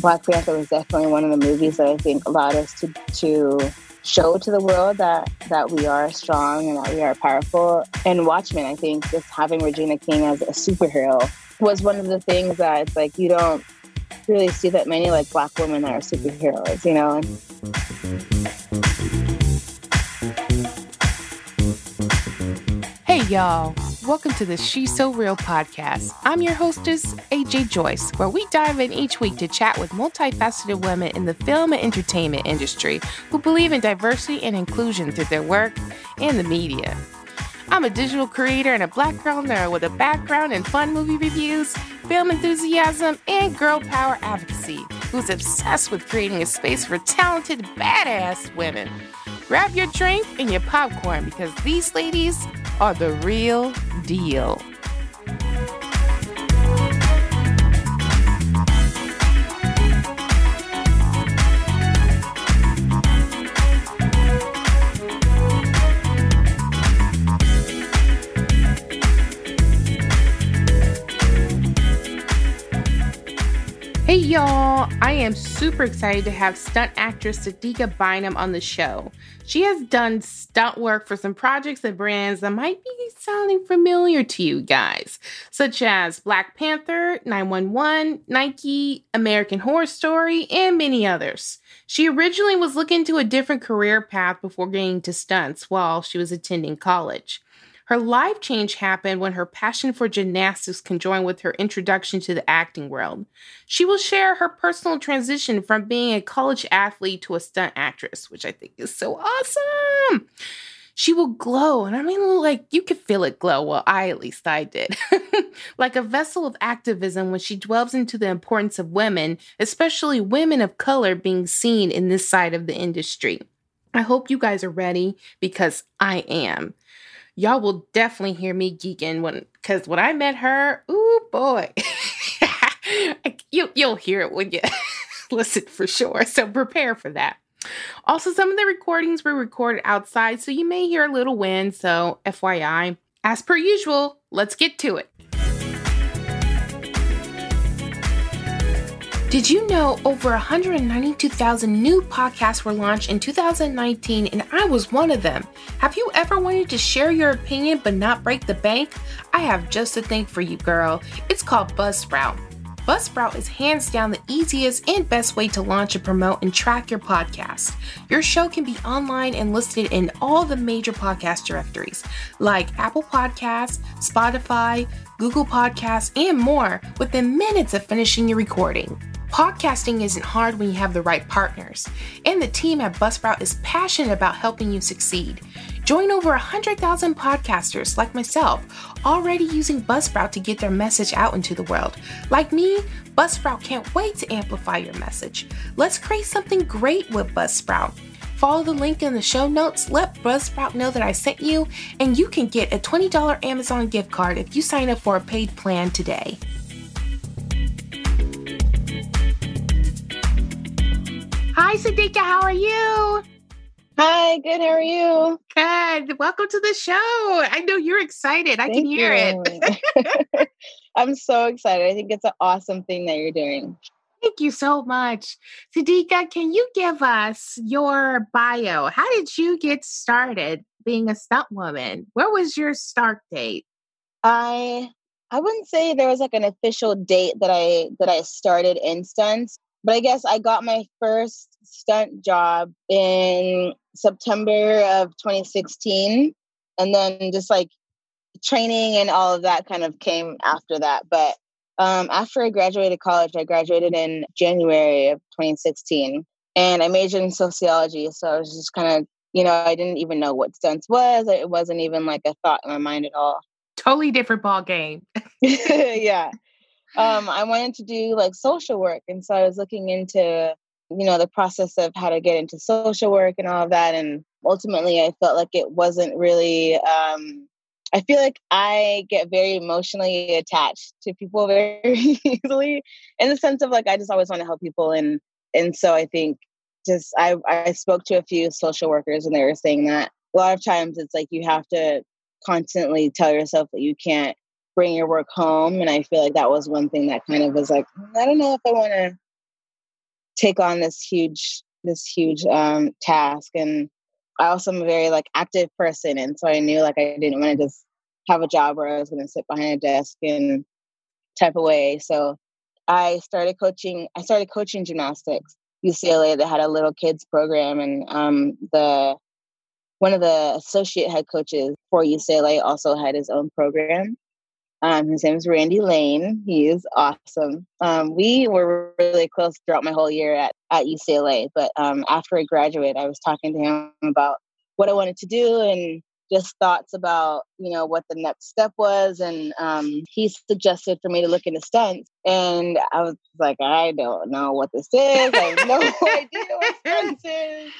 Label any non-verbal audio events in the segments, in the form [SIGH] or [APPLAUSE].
Black Panther was definitely one of the movies that I think allowed us to to show to the world that that we are strong and that we are powerful. And Watchmen, I think just having Regina King as a superhero was one of the things that it's like you don't really see that many like black women that are superheroes, you know. Hey y'all, welcome to the She's So Real podcast. I'm your hostess, AJ Joyce, where we dive in each week to chat with multifaceted women in the film and entertainment industry who believe in diversity and inclusion through their work and the media. I'm a digital creator and a black girl nerd with a background in fun movie reviews, film enthusiasm, and girl power advocacy who's obsessed with creating a space for talented, badass women. Grab your drink and your popcorn because these ladies are the real deal. Y'all, I am super excited to have stunt actress Sadika Bynum on the show. She has done stunt work for some projects and brands that might be sounding familiar to you guys, such as Black Panther, 911, Nike, American Horror Story, and many others. She originally was looking to a different career path before getting to stunts while she was attending college. Her life change happened when her passion for gymnastics conjoined with her introduction to the acting world. She will share her personal transition from being a college athlete to a stunt actress, which I think is so awesome. She will glow, and I mean, like, you could feel it glow. Well, I at least I did. [LAUGHS] like a vessel of activism when she delves into the importance of women, especially women of color, being seen in this side of the industry. I hope you guys are ready because I am y'all will definitely hear me geeking when because when I met her, ooh boy, [LAUGHS] you you'll hear it when you [LAUGHS] listen for sure. So prepare for that. Also, some of the recordings were recorded outside, so you may hear a little wind. So FYI, as per usual, let's get to it. Did you know over 192,000 new podcasts were launched in 2019 and I was one of them? Have you ever wanted to share your opinion but not break the bank? I have just a thing for you, girl. It's called Buzzsprout. Buzzsprout is hands down the easiest and best way to launch and promote and track your podcast. Your show can be online and listed in all the major podcast directories like Apple Podcasts, Spotify, Google Podcasts, and more within minutes of finishing your recording. Podcasting isn't hard when you have the right partners, and the team at Buzzsprout is passionate about helping you succeed. Join over 100,000 podcasters like myself already using Buzzsprout to get their message out into the world. Like me, Buzzsprout can't wait to amplify your message. Let's create something great with Buzzsprout. Follow the link in the show notes, let Buzzsprout know that I sent you, and you can get a $20 Amazon gift card if you sign up for a paid plan today. Hi, Sadika. How are you? Hi, good. How are you? Good. Welcome to the show. I know you're excited. I Thank can hear you. it. [LAUGHS] I'm so excited. I think it's an awesome thing that you're doing. Thank you so much. Sadika, can you give us your bio? How did you get started being a stunt woman? Where was your start date? I I wouldn't say there was like an official date that I that I started in stunts, but I guess I got my first stunt job in September of 2016. And then just like training and all of that kind of came after that. But um, after I graduated college, I graduated in January of 2016 and I majored in sociology. So I was just kind of, you know, I didn't even know what stunts was. It wasn't even like a thought in my mind at all. Totally different ball game. [LAUGHS] [LAUGHS] yeah. Um, I wanted to do like social work. And so I was looking into you know the process of how to get into social work and all of that and ultimately i felt like it wasn't really um i feel like i get very emotionally attached to people [LAUGHS] very easily in the sense of like i just always want to help people and and so i think just i i spoke to a few social workers and they were saying that a lot of times it's like you have to constantly tell yourself that you can't bring your work home and i feel like that was one thing that kind of was like i don't know if i want to take on this huge this huge um, task. And I also am a very like active person, and so I knew like I didn't want to just have a job where I was going to sit behind a desk and type away. So I started coaching. I started coaching gymnastics. UCLA that had a little kids program, and um, the one of the associate head coaches for UCLA also had his own program. Um, his name is Randy Lane. He is awesome. Um, we were really close throughout my whole year at, at UCLA. But um, after I graduated, I was talking to him about what I wanted to do and just thoughts about, you know, what the next step was. And um, he suggested for me to look into stunts. And I was like, I don't know what this is. I have no [LAUGHS] [LAUGHS] idea what stunts is.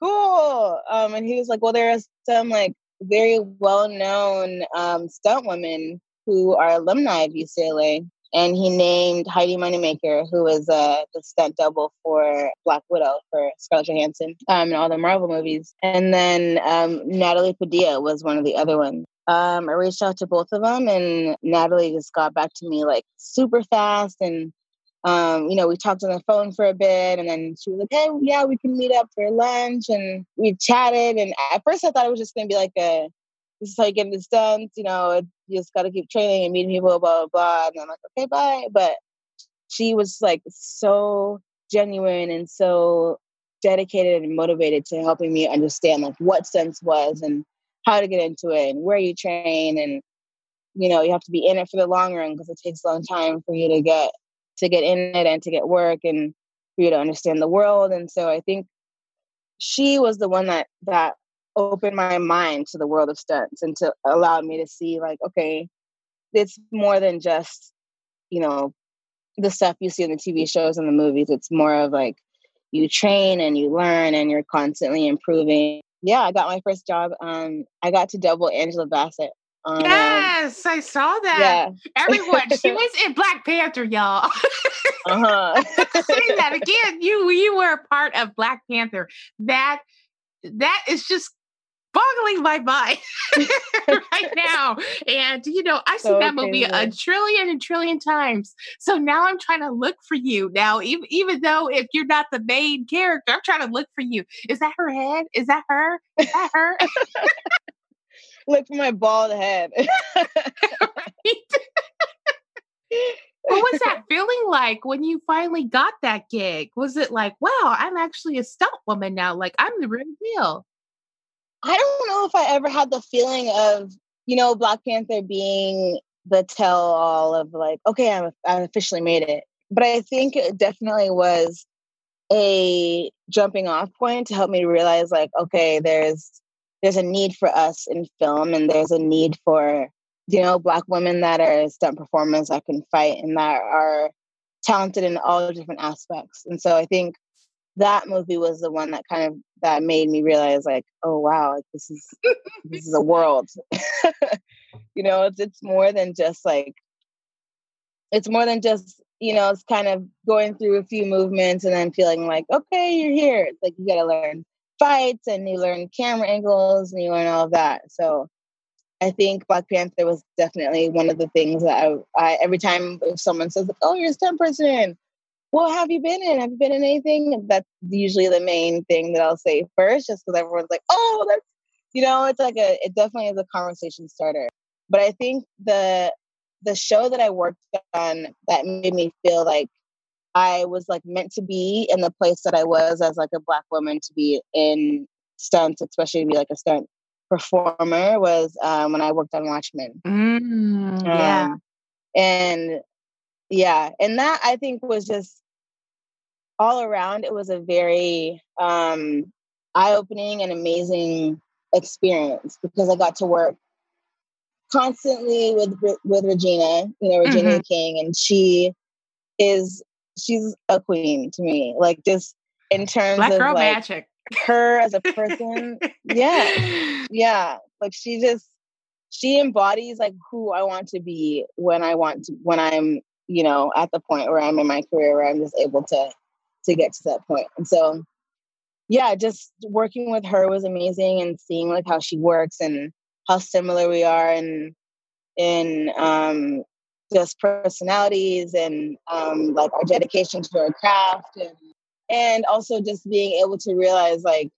Cool. Um, and he was like, well, there are some like very well known um, stunt women who are alumni of UCLA. And he named Heidi Moneymaker, who was uh, the stunt double for Black Widow for Scarlett Johansson um, in all the Marvel movies. And then um, Natalie Padilla was one of the other ones. Um, I reached out to both of them, and Natalie just got back to me like super fast. And, um, you know, we talked on the phone for a bit, and then she was like, hey, yeah, we can meet up for lunch. And we chatted. And at first, I thought it was just going to be like a this is how you get this done. You know, you just got to keep training and meeting people, blah, blah, blah. And I'm like, okay, bye. But she was like so genuine and so dedicated and motivated to helping me understand like what sense was and how to get into it and where you train and you know you have to be in it for the long run because it takes a long time for you to get to get in it and to get work and for you to understand the world and so i think she was the one that that opened my mind to the world of stunts and to allow me to see like okay it's more than just you know the stuff you see in the tv shows and the movies. It's more of like you train and you learn and you're constantly improving. Yeah i got my first job um i got to double angela bassett on, um, yes i saw that. yeah. everyone she [LAUGHS] was in black panther y'all. [LAUGHS] Uh-huh. Say that again. You you were a part of black panther. That that is just boggling my mind [LAUGHS] right [LAUGHS] now. And you know, I've seen so that movie a trillion and trillion times. So now I'm trying to look for you. Now, even even though if you're not the main character, I'm trying to look for you. Is that her head? Is that her? Is that her? [LAUGHS] look for my bald head. what was that feeling like when you finally got that gig? Was it like, wow, I'm actually a stunt woman now? Like I'm the real deal. I don't know if I ever had the feeling of, you know, Black Panther being the tell all of like, okay, I'm, I officially made it. But I think it definitely was a jumping off point to help me realize like, okay, there's there's a need for us in film and there's a need for, you know, black women that are stunt performers that can fight and that are talented in all different aspects. And so I think that movie was the one that kind of that made me realize like oh wow like this is this is a world. [LAUGHS] You know it's it's more than just like it's more than just you know it's kind of going through a few movements and then feeling like okay you're here. It's like you got to learn fights and you learn camera angles and you learn all of that. So I think Black Panther was definitely one of the things that I, I every time if someone says, "Oh, you're a stunt person," well, have you been in? Have you been in anything? That's usually the main thing that I'll say first, just because everyone's like, oh, that's, you know, it's like a, it definitely is a conversation starter. But I think the, the show that I worked on that made me feel like I was like meant to be in the place that I was as like a black woman to be in stunts, especially to be like a stunt performer was um, when I worked on Watchmen. Mm, yeah. Um, and yeah, and that I think was just all around, it was a very um, eye opening and amazing experience because I got to work constantly with with Regina, you know, Regina mm-hmm. King, and she is she's a queen to me. Like just in terms Black of girl like, magic. her as a person, [LAUGHS] yeah, yeah. Like she just she embodies like who I want to be when I want to when I'm you know at the point where I'm in my career where I'm just able to to get to that point. And so, yeah, just working with her was amazing and seeing like how she works and how similar we are and in um, just personalities and um, like our dedication to our craft and and also just being able to realize like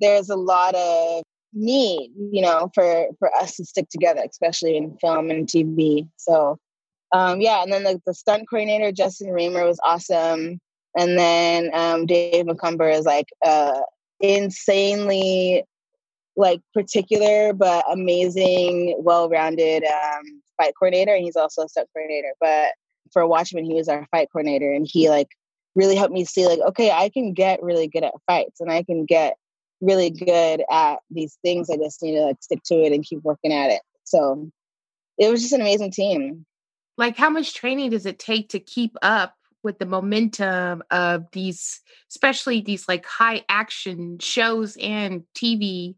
there's a lot of need, you know, for for us to stick together, especially in film and TV. So um, yeah, and then the, the stunt coordinator Justin Reamer was awesome, and then um, Dave Macomber is like uh, insanely like particular but amazing, well-rounded um, fight coordinator, and he's also a stunt coordinator. But for Watchmen, he was our fight coordinator, and he like really helped me see like, okay, I can get really good at fights, and I can get really good at these things. I just need to like stick to it and keep working at it. So it was just an amazing team. Like, how much training does it take to keep up with the momentum of these, especially these like high action shows and TV,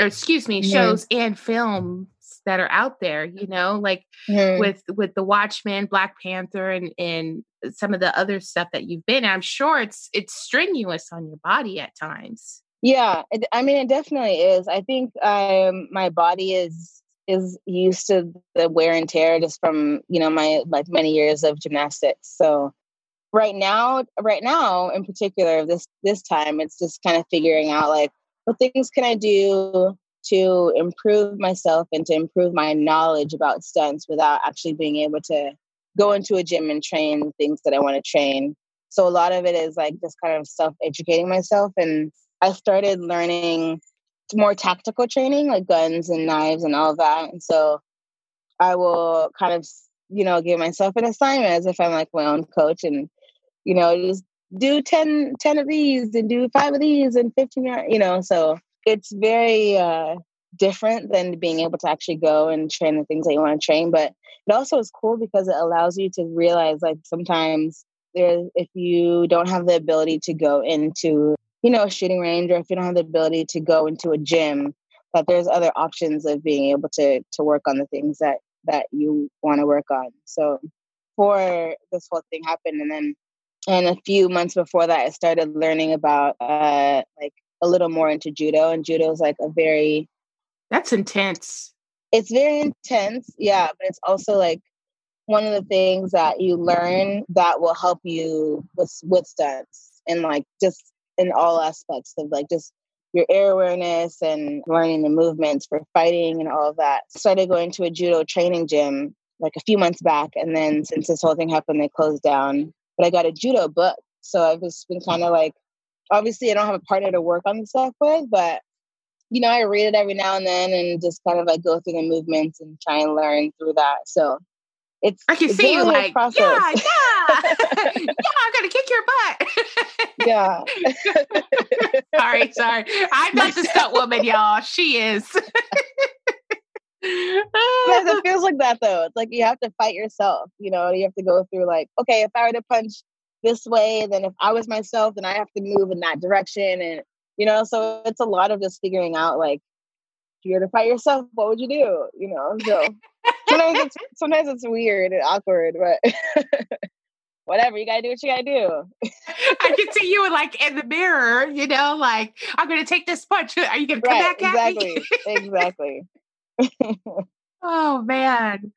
or excuse me, shows and films that are out there? You know, like mm-hmm. with with the Watchmen, Black Panther, and and some of the other stuff that you've been. I'm sure it's it's strenuous on your body at times. Yeah, it, I mean, it definitely is. I think um, my body is is used to the wear and tear just from you know my like many years of gymnastics. So right now, right now in particular, this this time, it's just kind of figuring out like what things can I do to improve myself and to improve my knowledge about stunts without actually being able to go into a gym and train things that I want to train. So a lot of it is like just kind of self educating myself and I started learning more tactical training, like guns and knives and all that. And so I will kind of, you know, give myself an assignment as if I'm like my own coach and, you know, just do 10, 10 of these and do five of these and 15, you know, so it's very uh, different than being able to actually go and train the things that you want to train. But it also is cool because it allows you to realize like sometimes there, if you don't have the ability to go into you know, a shooting range or if you don't have the ability to go into a gym, that there's other options of being able to to work on the things that that you want to work on. So before this whole thing happened and then and a few months before that I started learning about uh like a little more into judo and judo is like a very that's intense. It's very intense, yeah, but it's also like one of the things that you learn that will help you with with stunts and like just in all aspects of like just your air awareness and learning the movements for fighting and all of that. Started going to a judo training gym like a few months back. And then since this whole thing happened, they closed down. But I got a judo book. So I've just been kind of like, obviously, I don't have a partner to work on the stuff with, but you know, I read it every now and then and just kind of like go through the movements and try and learn through that. So it's I can it's see you like, process. yeah, yeah, [LAUGHS] yeah, I'm gonna kick your butt. [LAUGHS] yeah. sorry, sorry. I'm not the stunt woman, y'all. She is. [LAUGHS] it feels like that though. It's like you have to fight yourself. You know, you have to go through like, okay, if I were to punch this way, then if I was myself, then I have to move in that direction, and you know, so it's a lot of just figuring out like, if you were to fight yourself, what would you do? You know, so sometimes it's sometimes it's weird and awkward, but [LAUGHS] whatever. You gotta do what you gotta do. I can see you like in the mirror, you know, like I'm gonna take this punch. Are you gonna come right, back at exactly, me? exactly. [LAUGHS] oh man.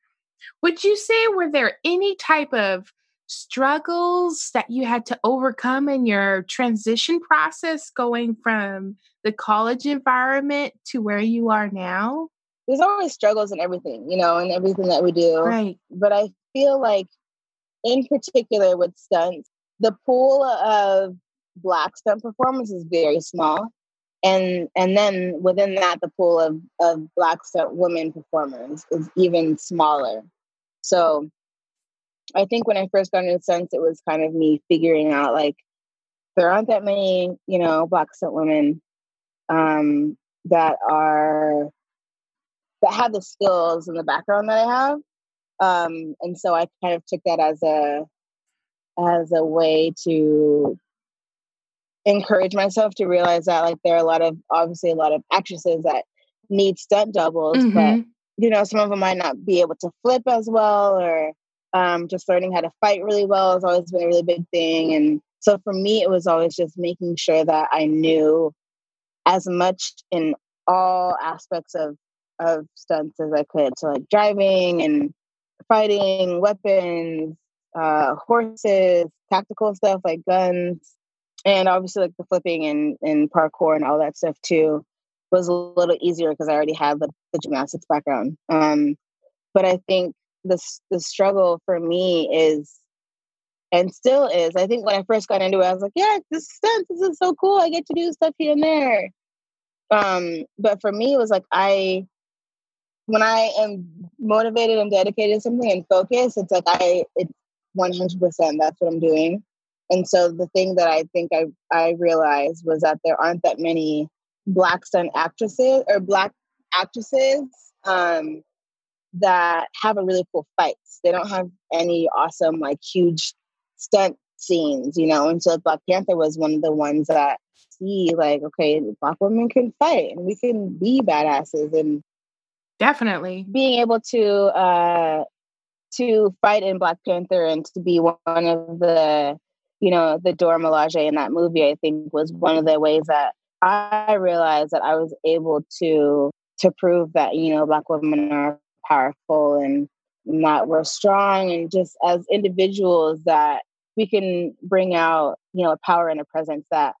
Would you say were there any type of struggles that you had to overcome in your transition process going from the college environment to where you are now? there's always struggles in everything, you know, in everything that we do. Right. But I feel like, in particular with stunts, the pool of black stunt performers is very small, and and then within that, the pool of of black women performers is even smaller. So, I think when I first got into stunts, it was kind of me figuring out like there aren't that many, you know, black women um, that are that have the skills and the background that I have. Um, and so I kind of took that as a as a way to encourage myself to realize that like there are a lot of obviously a lot of actresses that need stunt doubles, mm-hmm. but you know some of them might not be able to flip as well or um, just learning how to fight really well has always been a really big thing. And so for me, it was always just making sure that I knew as much in all aspects of of stunts as I could. So like driving and fighting, weapons, uh, horses, tactical stuff like guns, and obviously like the flipping and and parkour and all that stuff too was a little easier because I already had the, the gymnastics background. Um, but I think the the struggle for me is and still is. I think when I first got into it, I was like, yeah, this stunt, this is so cool. I get to do stuff here and there. Um, but for me, it was like I when I am motivated and dedicated to something and focused, it's like I it's one hundred percent that's what I'm doing. And so the thing that I think I I realized was that there aren't that many black stunt actresses or black actresses um, that have a really cool fights. They don't have any awesome like huge stunt scenes, you know. And so Black Panther was one of the ones that see like, okay, black women can fight and we can be badasses and definitely being able to uh to fight in Black Panther and to be one of the you know the Dora Milaje in that movie, I think was one of the ways that I realized that I was able to to prove that you know Black women are powerful and that we're strong and just as individuals that we can bring out you know a power and a presence that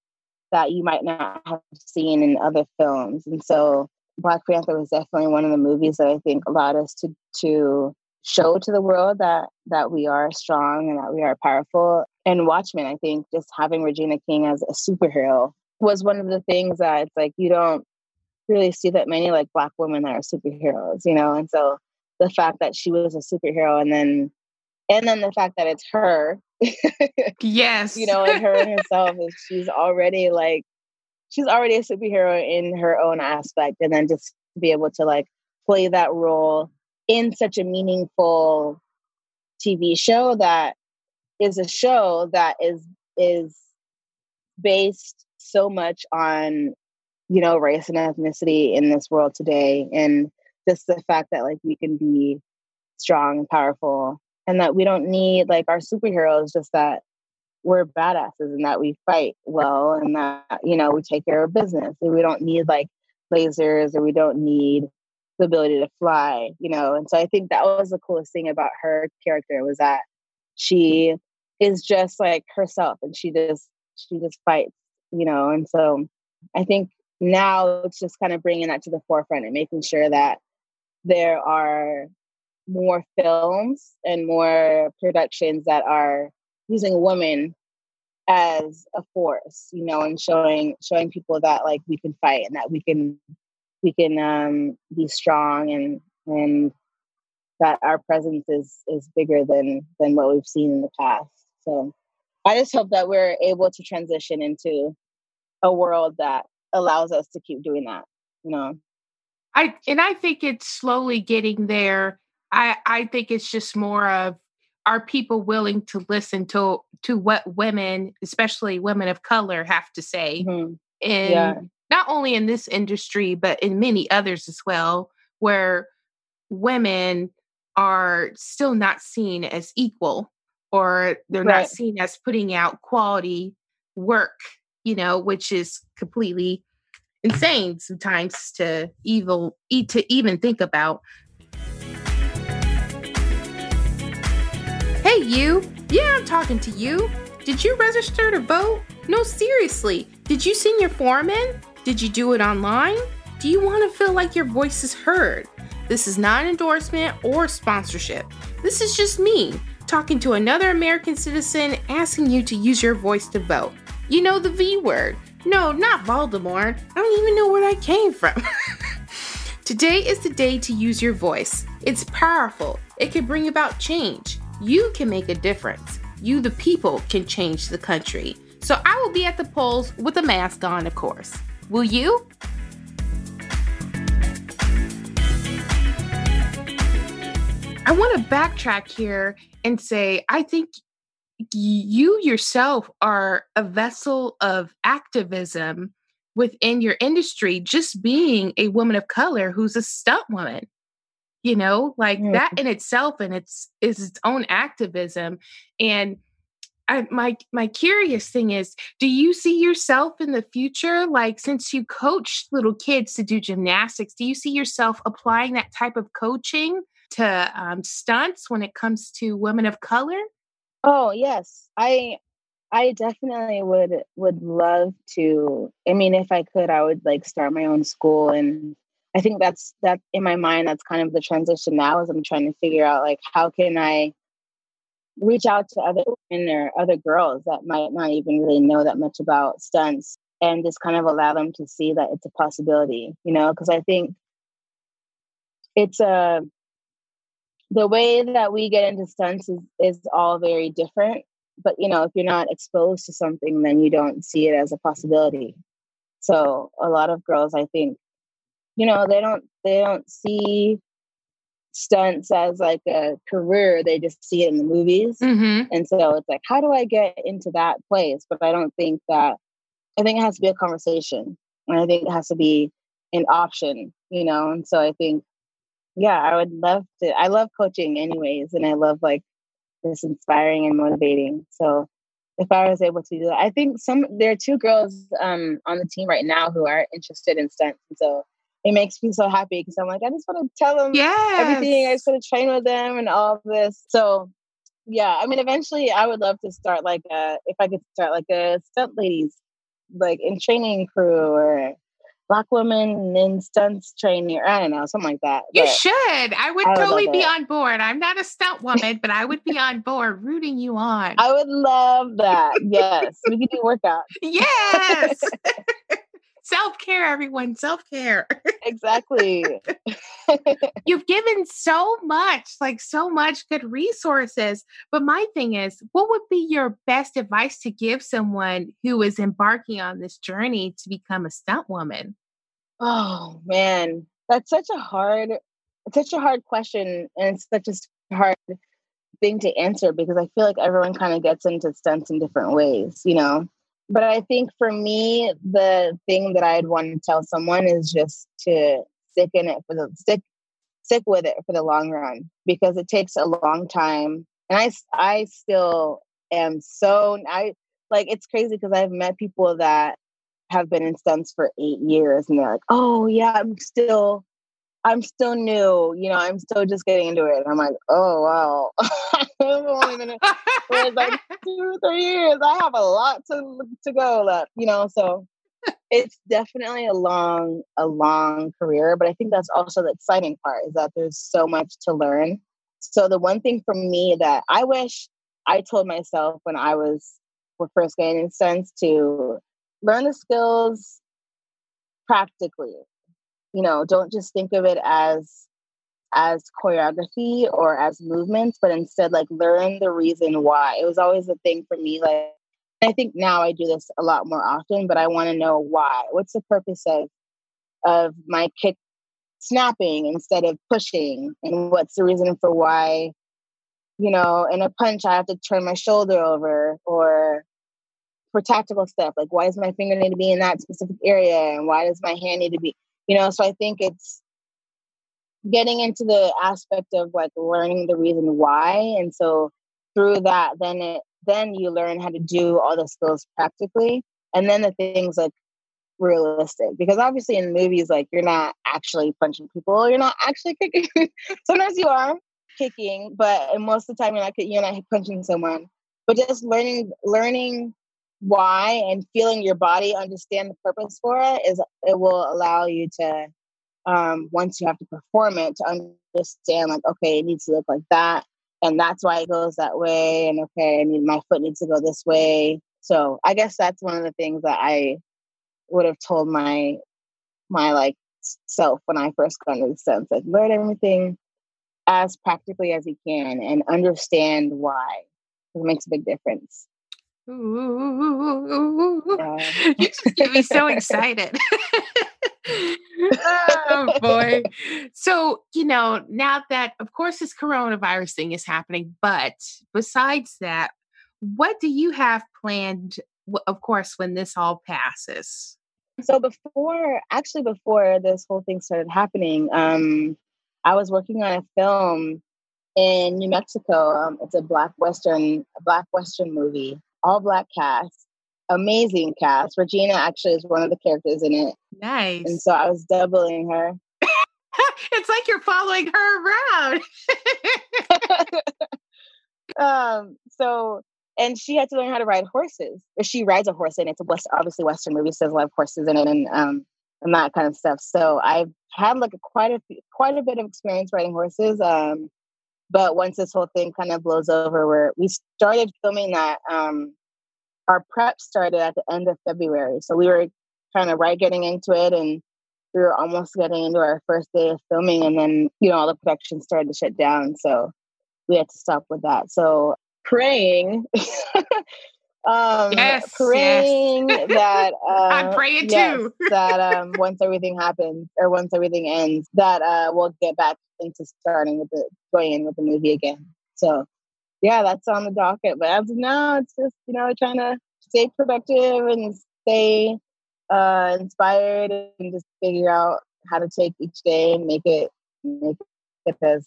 that you might not have seen in other films. And so black panther was definitely one of the movies that i think allowed us to to show to the world that that we are strong and that we are powerful and watchmen i think just having regina king as a superhero was one of the things that it's like you don't really see that many like black women that are superheroes you know? And so the fact that she was a superhero and then and then the fact that it's her [LAUGHS] yes. you know and her and [LAUGHS] herself is she's already like she's already a superhero in her own aspect and then just be able to like play that role in such a meaningful tv show that is a show that is is based so much on you know race and ethnicity in this world today and just the fact that like we can be strong and powerful and that we don't need like our superheroes just that we're badasses and that we fight well and that you know we take care of business and we don't need like lasers or we don't need the ability to fly you know? And so i think that was the coolest thing about her character was that she is just like herself and she just she just fights you know and so i think now it's just kind of bringing that to the forefront and making sure that there are more films and more productions that are using women as a force you know and showing showing people that like we can fight and that we can we can um be strong and and that our presence is is bigger than than what we've seen in the past so i just hope that we're able to transition into a world that allows us to keep doing that you know I and I think it's slowly getting there. I I think it's just more of are people willing to listen to to what women, especially women of color, have to say, mm-hmm. and yeah. not only in this industry but in many others as well, where women are still not seen as equal or they're right. not seen as putting out quality work, you know, which is completely insane sometimes to evil to even think about. Hey you, yeah, I'm talking to you. Did you register to vote? No, seriously. Did you send your form in? Did you do it online? Do you want to feel like your voice is heard? This is not an endorsement or sponsorship. This is just me talking to another American citizen asking you to use your voice to vote. You know the V word. No, not Voldemort. I don't even know where that came from. [LAUGHS] Today is the day to use your voice. It's powerful, it can bring about change. You can make a difference. You, the people, can change the country. So I will be at the polls with a mask on, of course. Will you? I want to backtrack here and say I think you yourself are a vessel of activism within your industry, just being a woman of color who's a stunt woman. You know, like mm-hmm. that in itself and it's is its own activism. And I, my my curious thing is, do you see yourself in the future? Like, since you coach little kids to do gymnastics, do you see yourself applying that type of coaching to um, stunts when it comes to women of color? Oh yes, I I definitely would would love to. I mean, if I could, I would like start my own school and I think that's that in my mind that's kind of the transition now as I'm trying to figure out like how can I reach out to other women or other girls that might not even really know that much about stunts and just kind of allow them to see that it's a possibility, you know, because I think it's a the way that we get into stunts is, is all very different but you know if you're not exposed to something then you don't see it as a possibility. So a lot of girls i think you know they don't they don't see stunts as like a career they just see it in the movies. Mm-hmm. and so it's like how do i get into that place? But i don't think that i think it has to be a conversation and i think it has to be an option you know? And so i think yeah i would love to i love coaching anyways and i love like this inspiring and motivating. So if i was able to do that i think some there are two girls um on the team right now who are interested in stunts and so it makes me so happy because i'm like i just want to tell them yes. everything. I just want to train with them and all this. So yeah i mean eventually i would love to start like a if i could start like a stunt ladies like in training crew or black women in stunts training, or I don't know, something like that. You should. I would, I totally be on board. I'm not a stunt woman, but I would be on board rooting you on. I would love that. Yes. we could do workouts. [LAUGHS] Yes. [LAUGHS] self care, everyone. Self care. exactly. [LAUGHS] [LAUGHS] You've given so much, like so much good resources. But my thing is, what would be your best advice to give someone who is embarking on this journey to become a stunt woman? Oh man, that's such a hard, such a hard question, and it's such a hard thing to answer because I feel like everyone kind of gets into stunts in different ways, you know. But I think for me, the thing that I'd want to tell someone is just to stick in it for the stick stick with it for the long run because it takes a long time. And I I still am so I like it's crazy because I've met people that have been in stunts for eight years and they're like, oh yeah, I'm still I'm still new, you know, I'm still just getting into it. And I'm like, oh wow. [LAUGHS] I've only been for like [LAUGHS] two or three years. I have a lot to to go left, you know. So it's definitely a long, a long career. But I think that's also the exciting part is that there's so much to learn. So the one thing for me that I wish I told myself when I was first getting sense to learn the skills practically you know don't just think of it as as choreography or as movements but instead like learn the reason why. It was always a thing for me like i think now i do this a lot more often but i want to know why. What's the purpose of of my kick snapping instead of pushing? And what's the reason for why you know in a punch i have to turn my shoulder over or for tactical stuff like why does my finger need to be in that specific area and why does my hand need to be you know so i think it's getting into the aspect of like learning the reason why and so through that then it then you learn how to do all the skills practically and then the things like realistic because obviously in movies like you're not actually punching people you're not actually kicking [LAUGHS] sometimes you are kicking but most of the time you're not you're not punching someone but just learning learning why and feeling your body understand the purpose for it is it will allow you to um, once you have to perform it to understand like okay it needs to look like that and that's why it goes that way and okay i need my foot needs to go this way. So i guess that's one of the things that i would have told my my like self when i first got into the sense like learn everything as practically as you can and understand why it makes a big difference Ooh, [LAUGHS] you just get me so excited. [LAUGHS] oh boy. So, you know, now that of course this coronavirus thing is happening, but besides that, what do you have planned of course when this all passes? So before actually before this whole thing started happening, um I was working on a film in New Mexico. Um, it's a black western, a black western movie all black cast, amazing cast. Regina actually is one of the characters in it. Nice. And so I was doubling her. [LAUGHS] it's like you're following her around. [LAUGHS] um, so and she had to learn how to ride horses. Or she rides a horse, and it's a West, obviously Western movie, so there's a lot of horses in it, and um, and that kind of stuff. So I've had like a, quite a quite a bit of experience riding horses. Um, but once this whole thing kind of blows over, where we started filming that, um, our prep started at the end of February. So we were kind of right getting into it, and we were almost getting into our first day of filming, and then you know all the production started to shut down. So we had to stop with that. So praying [LAUGHS] um yes, praying yes. [LAUGHS] that uh, i'm praying yes, too [LAUGHS] that um once everything happens or once everything ends that uh we'll get back into starting with the going in with the movie again so yeah that's on the docket but as of now it's just you know trying to stay productive and stay uh inspired and just figure out how to take each day and make it make it as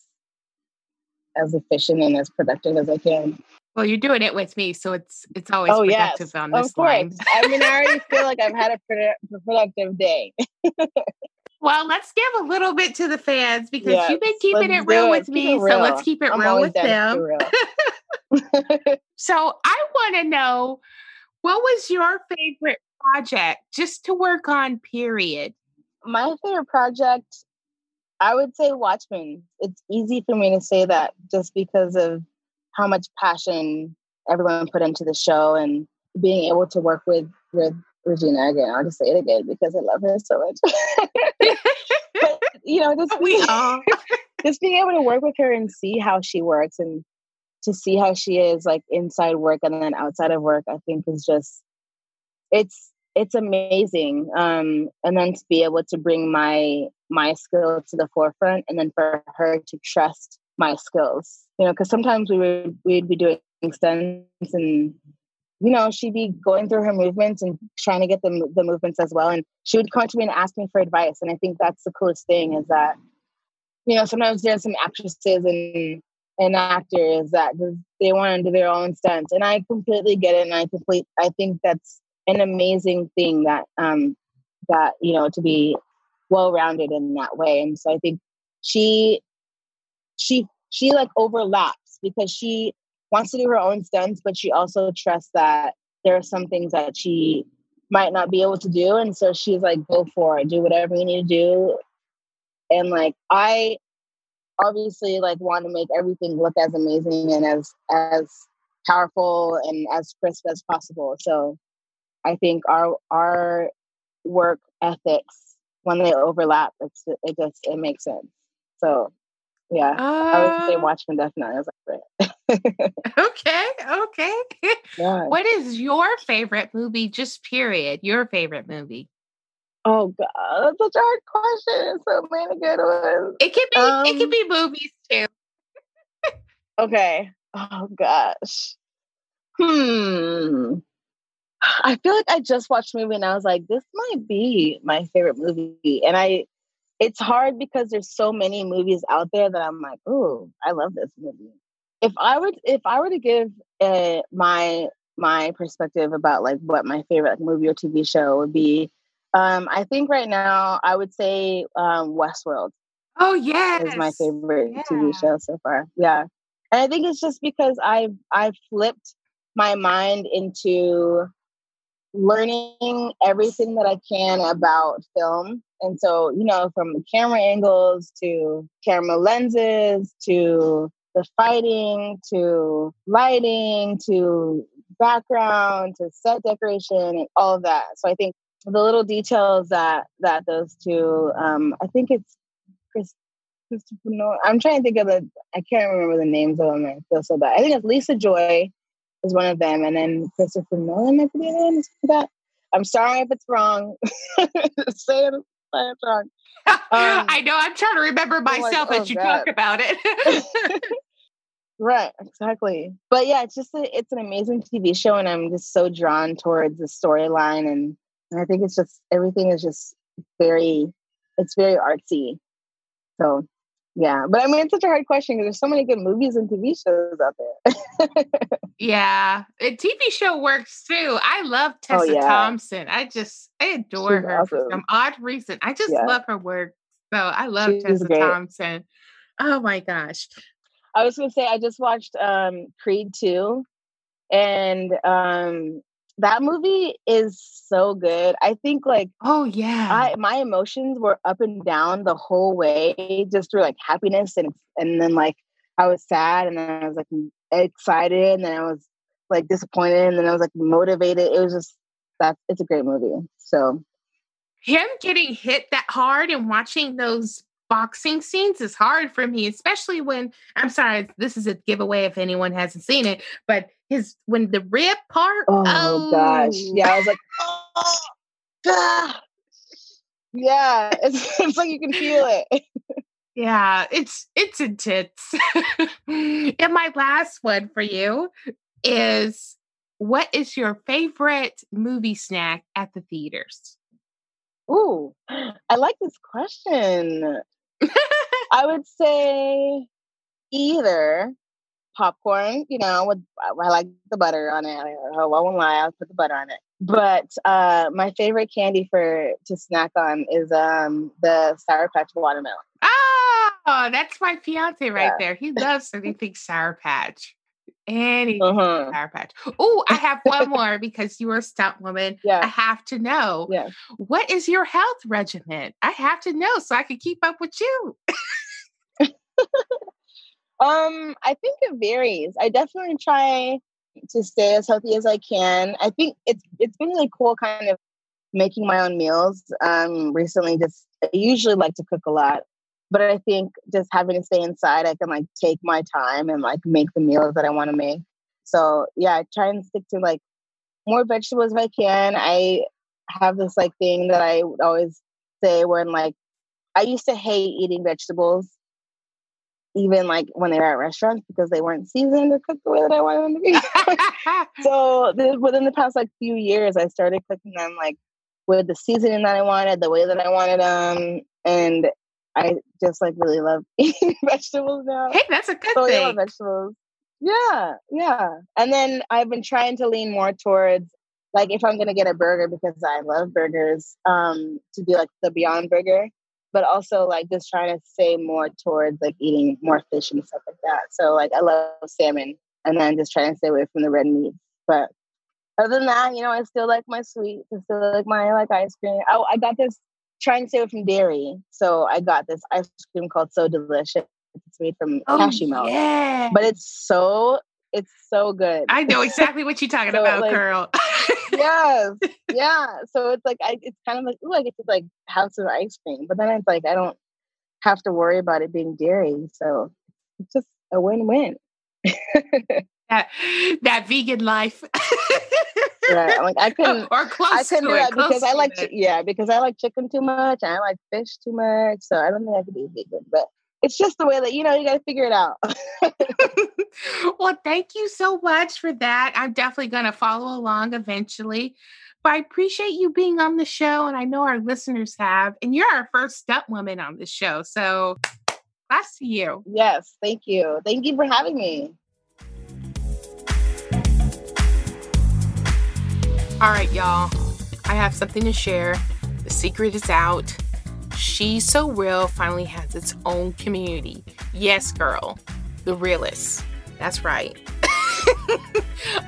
as efficient and as productive as I can. Well, you're doing it with me, so it's it's always oh, productive yes, on this of course. line. I mean, I already feel like I've had a [LAUGHS] productive day. [LAUGHS] well, let's give a little bit to the fans because yes, you've been keeping it real with me, so let's keep it I'm real with them. Real. [LAUGHS] so I want to know what was your favorite project just to work on, period? My favorite project I would say Watchmen. It's easy for me to say that just because of how much passion everyone put into the show and being able to work with with Regina again. I'll just say it again because I love her so much. [LAUGHS] but, you know, just [LAUGHS] we all [LAUGHS] just being able to work with her and see how she works and to see how she is like inside work and then outside of work, I think is just it's it's amazing. Um, and then to be able to bring my my skill to the forefront, and then for her to trust my skills. You know, because sometimes we would we'd be doing stunts, and you know she'd be going through her movements and trying to get the the movements as well, and she would come to me and ask me for advice. And I think that's the coolest thing is that you know sometimes there's some actresses and and actors that they want to do their own stunts, and I completely get it, and I complete I think that's an amazing thing that um that you know to be well rounded in that way. And so i think she she she like overlaps because she wants to do her own stunts but she also trusts that there are some things that she might not be able to do. And so she's like go for it. Do whatever you need to do. And like i obviously like want to make everything look as amazing and as as powerful and as crisp as possible. So I think our our work ethics when they overlap, it's it just it makes sense. So yeah, uh, I would say um Watchmen definitely is like [LAUGHS] okay, okay. [LAUGHS] Yeah. What is your favorite movie? Just period. Your favorite movie. Oh God, that's such a hard question. So many good ones. It could be. Um, it could be movies too. okay. Oh gosh. Hmm. I feel like I just watched a movie and I was like, this might be my favorite movie. And I, it's hard because there's so many movies out there that I'm like, oh, I love this movie. If I would, if I were to give uh, my my perspective about like what my favorite like, movie or TV show would be, um, I think right now I would say um, Westworld. Oh yeah, is my favorite yeah. TV show so far. Yeah, and I think it's just because I've I've flipped my mind into learning everything that I can about film. And so, you know, from camera angles to camera lenses to the fighting to lighting to background to set decoration and all of that. So I think the little details that that those two, um, I think it's Chris Christopher. I'm trying to think of the I can't remember the names of them. I feel so bad. I think it's Lisa Joy is one of them, and then Christopher Nolan might be the other one. That I'm sorry if it's wrong. [LAUGHS] say it, it's wrong. [LAUGHS] Um, I know. I'm trying to remember myself like, oh, as you God. talk about it. [LAUGHS] right, exactly. But yeah, it's just a, it's an amazing TV show, and I'm just so drawn towards the storyline, and, and I think it's just everything is just very, it's very artsy. So yeah, but I mean, it's such a hard question because there's so many good movies and TV shows out there. [LAUGHS] yeah, a TV show works too. I love oh, Tessa oh, yeah. Thompson. I just I adore She's her awesome. for some odd reason. I just yeah. love her work. So I love She's Tessa great. Thompson. Oh my gosh. I was gonna say I just watched um Creed 2 And um that movie is so good. I think like oh yeah, I my emotions were up and down the whole way, just through like happiness and and then like I was sad and then I was like excited and then I was like disappointed and then I was like motivated. It was just that it's a great movie. So him getting hit that hard and watching those boxing scenes is hard for me, especially when I'm sorry, this is a giveaway if anyone hasn't seen it, but his when the rib part. Oh, oh. gosh. Yeah, I was like, [LAUGHS] oh, ah. yeah, it's, [LAUGHS] it's like you can feel it. yeah, it's it's intense. [LAUGHS] and my last one for you is what is your favorite movie snack at the theaters? Ooh, I like this question. I would say either popcorn, you know, with I like the butter on it. I, I won't lie, I'll put the butter on it. But uh, my favorite candy for to snack on is um, the Sour Patch watermelon. Oh, that's my fiance right yeah. there. He [LAUGHS] loves anything Sour Patch. Anything uh-huh. Sour Patch. Oh, I have one [LAUGHS] more because you are a stunt woman. Yeah. I have to know. Yeah. What is your health regimen? I have to know so I can keep up with you. [LAUGHS] um, I think it varies. I definitely try to stay as healthy as I can. I think it's it's been really cool kind of making my own meals. Um recently just I usually like to cook a lot. But I think just having to stay inside, I can like take my time and like make the meals that I want to make. So yeah, I try and stick to like more vegetables if I can. I have this like thing that I would always say when like I used to hate eating vegetables even like when they were at restaurants because they weren't seasoned or cooked the way that I wanted them to be. [LAUGHS] so within the past like few years, I started cooking them like with the seasoning that I wanted, the way that I wanted them, and I just like really love [LAUGHS] eating vegetables now. Hey, that's a good so thing. I love vegetables. Yeah, yeah. And then I've been trying to lean more towards like if I'm gonna get a burger because I love burgers, um, to be like the Beyond Burger but also like just trying to say more towards like eating more fish and stuff like that. So like I love salmon and then just trying to stay away from the red meat. But other than that, you know, I still like my sweets. I still like my like ice cream. Oh, I got this trying to stay away from dairy. So I got this ice cream called So Delicious. It's made from oh, cashew milk. Yeah. But it's so it's so good. I know exactly what you're talking [LAUGHS] so, about, like, girl. [LAUGHS] yes, [LAUGHS] yeah. So it's like I, it's kind of like ooh, I get to like have some ice cream, but then it's like I don't have to worry about it being dairy. So it's just a win-win. [LAUGHS] that that vegan life. right. I'm like I couldn't [LAUGHS] or close I couldn't do that because I like yeah because I like chicken too much and I like fish too much. So I don't think I could be vegan, but it's just the way that you know you got to figure it out. [LAUGHS] well, thank you so much for that. I'm definitely going to follow along eventually. But I appreciate you being on the show, and I know our listeners have. And you're our first step woman on the show, so to you. Yes, thank you. Thank you for having me. All right, y'all. I have something to share. The secret is out. She's So Real finally has its own community. Yes, girl, the realist. That's right. [LAUGHS]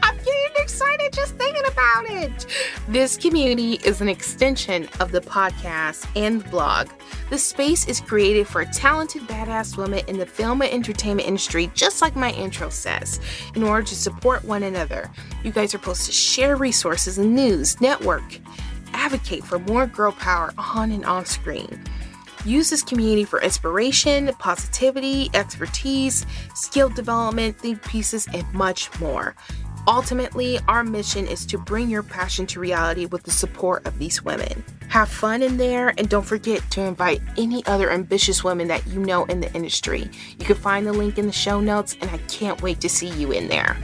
I'm getting excited just thinking about it. This community is an extension of the podcast and blog. The space is created for talented, badass women in the film and entertainment industry, just like my intro says, in order to support one another. You guys are supposed to share resources and news, network, advocate for more girl power on and off screen. Use this community for inspiration, positivity, expertise, skill development, think pieces, and much more. Ultimately, our mission is to bring your passion to reality with the support of these women. Have fun in there and don't forget to invite any other ambitious women that you know in the industry. You can find the link in the show notes, and I can't wait to see you in there.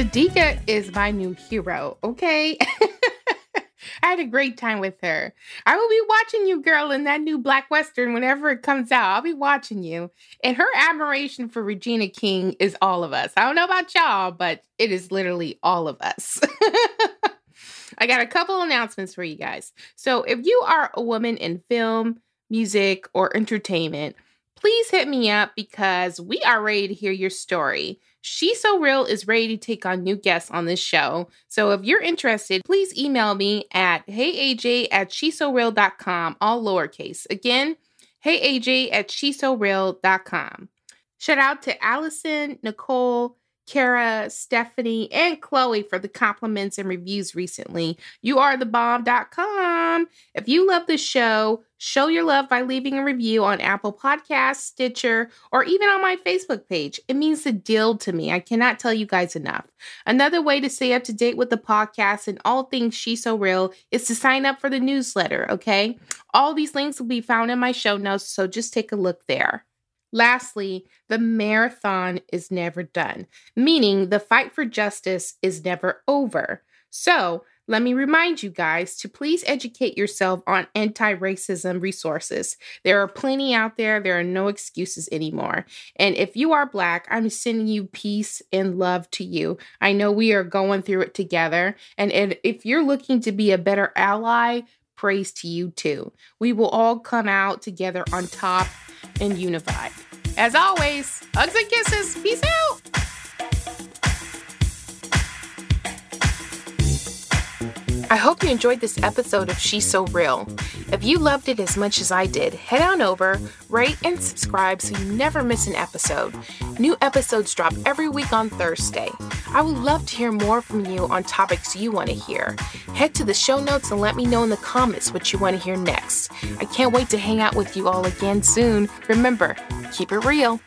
Sadika is my new hero, okay? [LAUGHS] I had a great time with her. I will be watching you, girl, in that new Black Western whenever it comes out. I'll be watching you. And her admiration for Regina King is all of us. I don't know about y'all, but it is literally all of us. [LAUGHS] I got a couple announcements for you guys. So, if you are a woman in film, music, or entertainment, please hit me up because we are ready to hear your story. She's So Real is ready to take on new guests on this show. So if you're interested, please email me at heyaj at shesoreal.com, all lowercase. Again, heyaj at shesoreal.com. Shout out to Allison, Nicole, Kara, Stephanie, and Chloe for the compliments and reviews recently. You are the bomb.com. If you love the show, show your love by leaving a review on Apple Podcasts, Stitcher, or even on my Facebook page. It means the deal to me. I cannot tell you guys enough. Another way to stay up to date with the podcast and all things She's So Real is to sign up for the newsletter, okay? All these links will be found in my show notes, so just take a look there. Lastly, the marathon is never done, meaning the fight for justice is never over. So, let me remind you guys to please educate yourself on anti racism resources. There are plenty out there, there are no excuses anymore. And if you are Black, I'm sending you peace and love to you. I know we are going through it together. And if you're looking to be a better ally, praise to you too. We will all come out together on top and unified. As always, hugs and kisses. Peace out. I hope you enjoyed this episode of She's So Real. If you loved it as much as I did, head on over, rate, and subscribe so you never miss an episode. New episodes drop every week on Thursday. I would love to hear more from you on topics you want to hear. Head to the show notes and let me know in the comments what you want to hear next. I can't wait to hang out with you all again soon. Remember, keep it real.